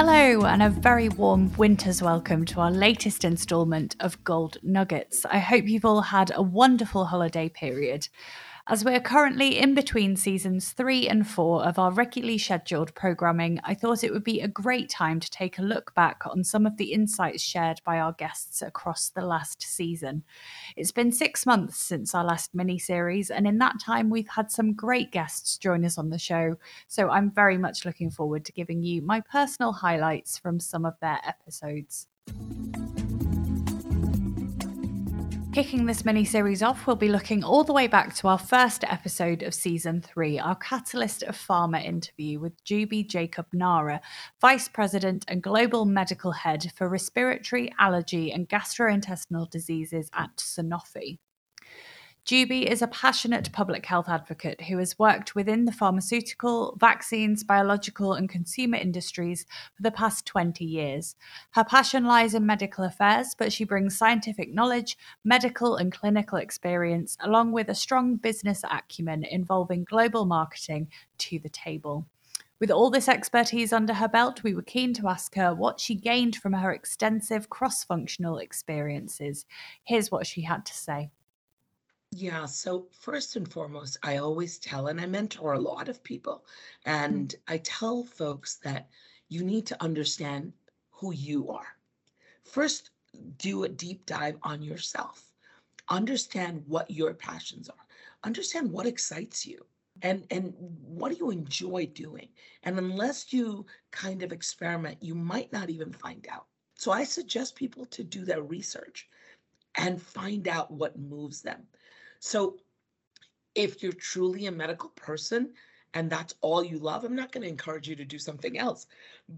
Hello, and a very warm winter's welcome to our latest instalment of Gold Nuggets. I hope you've all had a wonderful holiday period. As we're currently in between seasons three and four of our regularly scheduled programming, I thought it would be a great time to take a look back on some of the insights shared by our guests across the last season. It's been six months since our last mini series, and in that time, we've had some great guests join us on the show. So I'm very much looking forward to giving you my personal highlights from some of their episodes. Kicking this mini series off, we'll be looking all the way back to our first episode of season three, our Catalyst of Pharma interview with Juby Jacob Nara, Vice President and Global Medical Head for Respiratory, Allergy, and Gastrointestinal Diseases at Sanofi. Juby is a passionate public health advocate who has worked within the pharmaceutical, vaccines, biological, and consumer industries for the past 20 years. Her passion lies in medical affairs, but she brings scientific knowledge, medical and clinical experience, along with a strong business acumen involving global marketing to the table. With all this expertise under her belt, we were keen to ask her what she gained from her extensive cross functional experiences. Here's what she had to say. Yeah, so first and foremost, I always tell, and I mentor a lot of people, Mm. and I tell folks that you need to understand who you are. First, do a deep dive on yourself. Understand what your passions are. Understand what excites you and and what do you enjoy doing. And unless you kind of experiment, you might not even find out. So I suggest people to do their research and find out what moves them. So if you're truly a medical person and that's all you love, I'm not going to encourage you to do something else.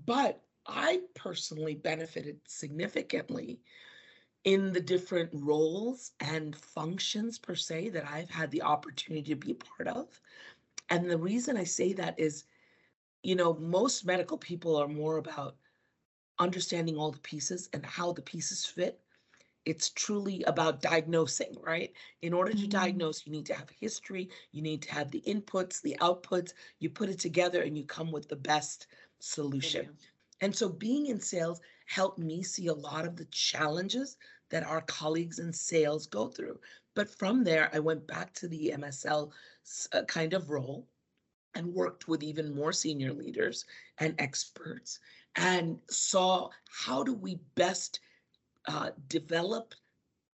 But I personally benefited significantly in the different roles and functions per se that I've had the opportunity to be a part of. And the reason I say that is, you know, most medical people are more about understanding all the pieces and how the pieces fit it's truly about diagnosing, right? In order to Mm. diagnose, you need to have history, you need to have the inputs, the outputs, you put it together and you come with the best solution. And so being in sales helped me see a lot of the challenges that our colleagues in sales go through. But from there, I went back to the MSL uh, kind of role and worked with even more senior leaders and experts and saw how do we best uh, develop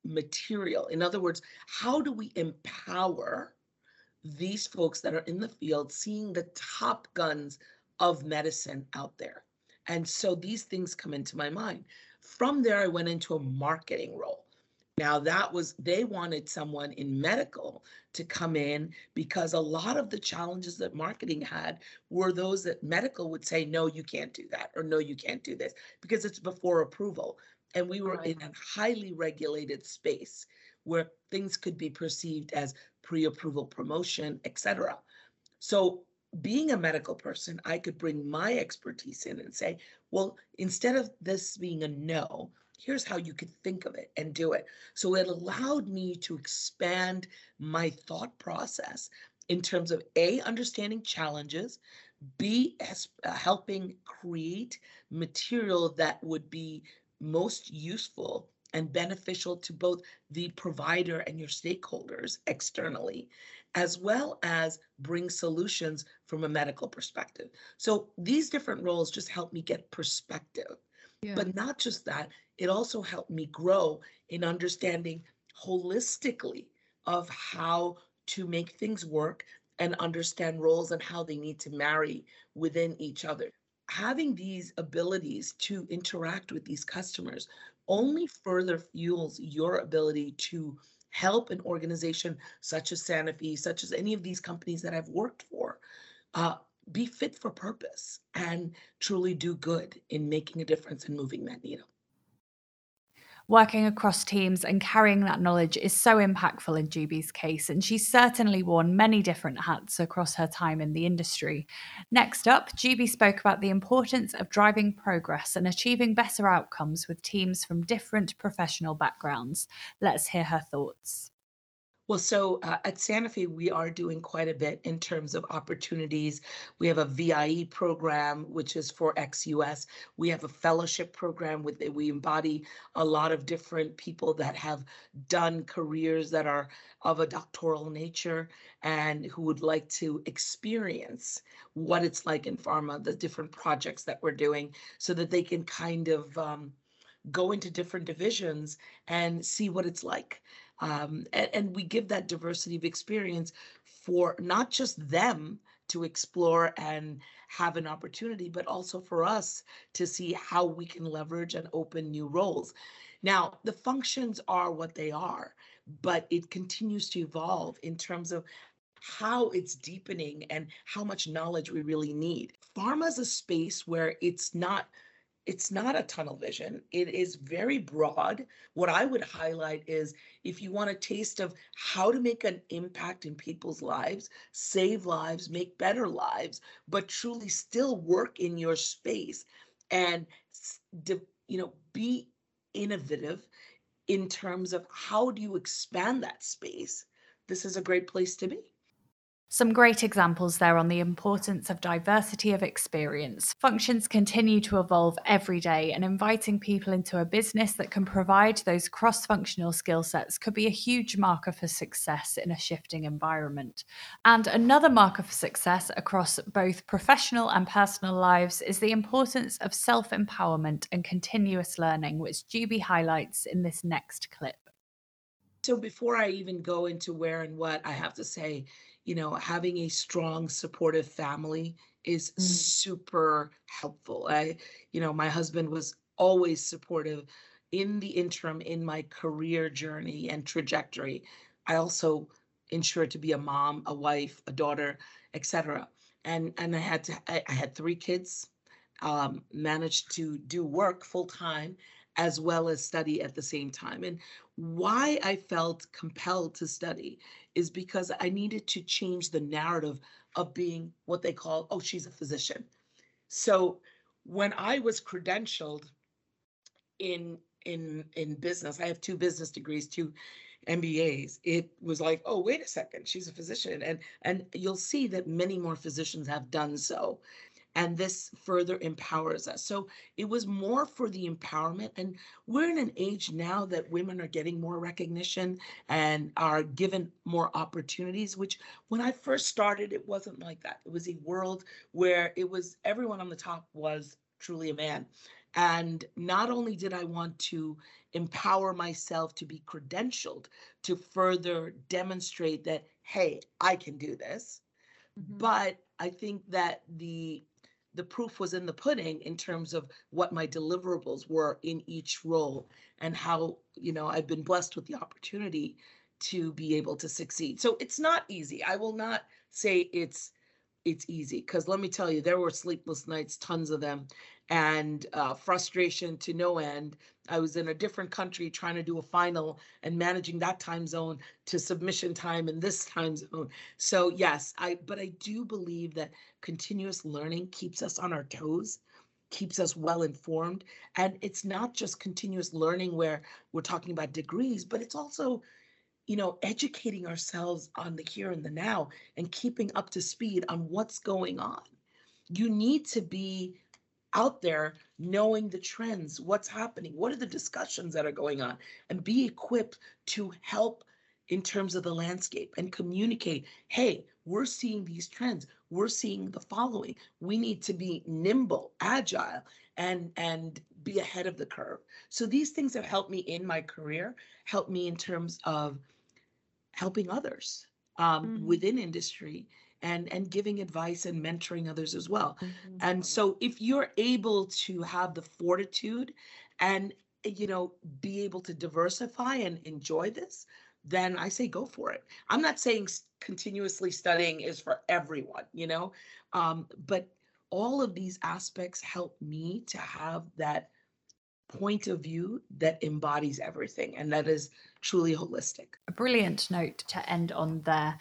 material. In other words, how do we empower these folks that are in the field seeing the top guns of medicine out there? And so these things come into my mind. From there, I went into a marketing role. Now, that was, they wanted someone in medical to come in because a lot of the challenges that marketing had were those that medical would say, no, you can't do that, or no, you can't do this, because it's before approval and we were in a highly regulated space where things could be perceived as pre-approval promotion, etc. So being a medical person, I could bring my expertise in and say, well, instead of this being a no, here's how you could think of it and do it. So it allowed me to expand my thought process in terms of A, understanding challenges, B, as, uh, helping create material that would be most useful and beneficial to both the provider and your stakeholders externally, as well as bring solutions from a medical perspective. So these different roles just help me get perspective. Yeah. But not just that, it also helped me grow in understanding holistically of how to make things work and understand roles and how they need to marry within each other having these abilities to interact with these customers only further fuels your ability to help an organization such as Sanofi, such as any of these companies that I've worked for, uh, be fit for purpose and truly do good in making a difference and moving that needle. Working across teams and carrying that knowledge is so impactful in Juby's case, and she's certainly worn many different hats across her time in the industry. Next up, Juby spoke about the importance of driving progress and achieving better outcomes with teams from different professional backgrounds. Let's hear her thoughts. Well, so uh, at Sanofi, we are doing quite a bit in terms of opportunities. We have a VIE program, which is for ex-US. We have a fellowship program with we embody a lot of different people that have done careers that are of a doctoral nature and who would like to experience what it's like in pharma, the different projects that we're doing, so that they can kind of um, go into different divisions and see what it's like. Um, and, and we give that diversity of experience for not just them to explore and have an opportunity, but also for us to see how we can leverage and open new roles. Now, the functions are what they are, but it continues to evolve in terms of how it's deepening and how much knowledge we really need. Pharma is a space where it's not it's not a tunnel vision. It is very broad. What I would highlight is if you want a taste of how to make an impact in people's lives, save lives, make better lives, but truly still work in your space and you know be innovative in terms of how do you expand that space, this is a great place to be. Some great examples there on the importance of diversity of experience. Functions continue to evolve every day, and inviting people into a business that can provide those cross functional skill sets could be a huge marker for success in a shifting environment. And another marker for success across both professional and personal lives is the importance of self empowerment and continuous learning, which Juby highlights in this next clip. So, before I even go into where and what, I have to say, you know, having a strong, supportive family is mm. super helpful. I, you know, my husband was always supportive in the interim in my career journey and trajectory. I also ensured to be a mom, a wife, a daughter, etc. And and I had to I, I had three kids, um, managed to do work full time as well as study at the same time. And why I felt compelled to study is because I needed to change the narrative of being what they call, oh, she's a physician. So when I was credentialed in in in business, I have two business degrees, two MBAs. It was like, oh, wait a second, she's a physician, and and you'll see that many more physicians have done so and this further empowers us. So it was more for the empowerment. And we're in an age now that women are getting more recognition and are given more opportunities, which when I first started, it wasn't like that. It was a world where it was everyone on the top was truly a man. And not only did I want to empower myself to be credentialed to further demonstrate that, hey, I can do this, mm-hmm. but I think that the the proof was in the pudding in terms of what my deliverables were in each role and how you know i've been blessed with the opportunity to be able to succeed. So it's not easy. I will not say it's it's easy because let me tell you there were sleepless nights tons of them and uh, frustration to no end. I was in a different country trying to do a final and managing that time zone to submission time in this time zone. So yes, I but I do believe that continuous learning keeps us on our toes, keeps us well informed, and it's not just continuous learning where we're talking about degrees, but it's also you know, educating ourselves on the here and the now and keeping up to speed on what's going on. You need to be out there knowing the trends, what's happening, what are the discussions that are going on, and be equipped to help in terms of the landscape and communicate hey, we're seeing these trends, we're seeing the following. We need to be nimble, agile, and and be ahead of the curve. So these things have helped me in my career, helped me in terms of helping others um, mm-hmm. within industry and and giving advice and mentoring others as well. Mm-hmm. and so if you're able to have the fortitude and you know be able to diversify and enjoy this then i say go for it. I'm not saying continuously studying is for everyone you know? Um, but all of these aspects help me to have that point of view that embodies everything and that is truly holistic. A brilliant note to end on there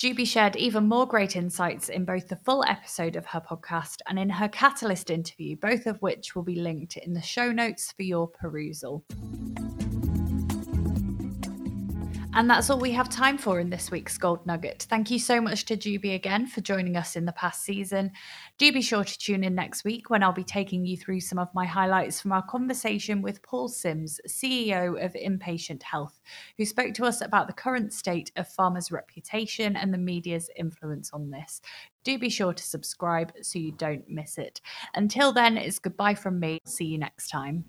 Juby shared even more great insights in both the full episode of her podcast and in her Catalyst interview, both of which will be linked in the show notes for your perusal. And that's all we have time for in this week's Gold Nugget. Thank you so much to Juby again for joining us in the past season. Do be sure to tune in next week when I'll be taking you through some of my highlights from our conversation with Paul Simms, CEO of Impatient Health, who spoke to us about the current state of pharma's reputation and the media's influence on this. Do be sure to subscribe so you don't miss it. Until then, it's goodbye from me. See you next time.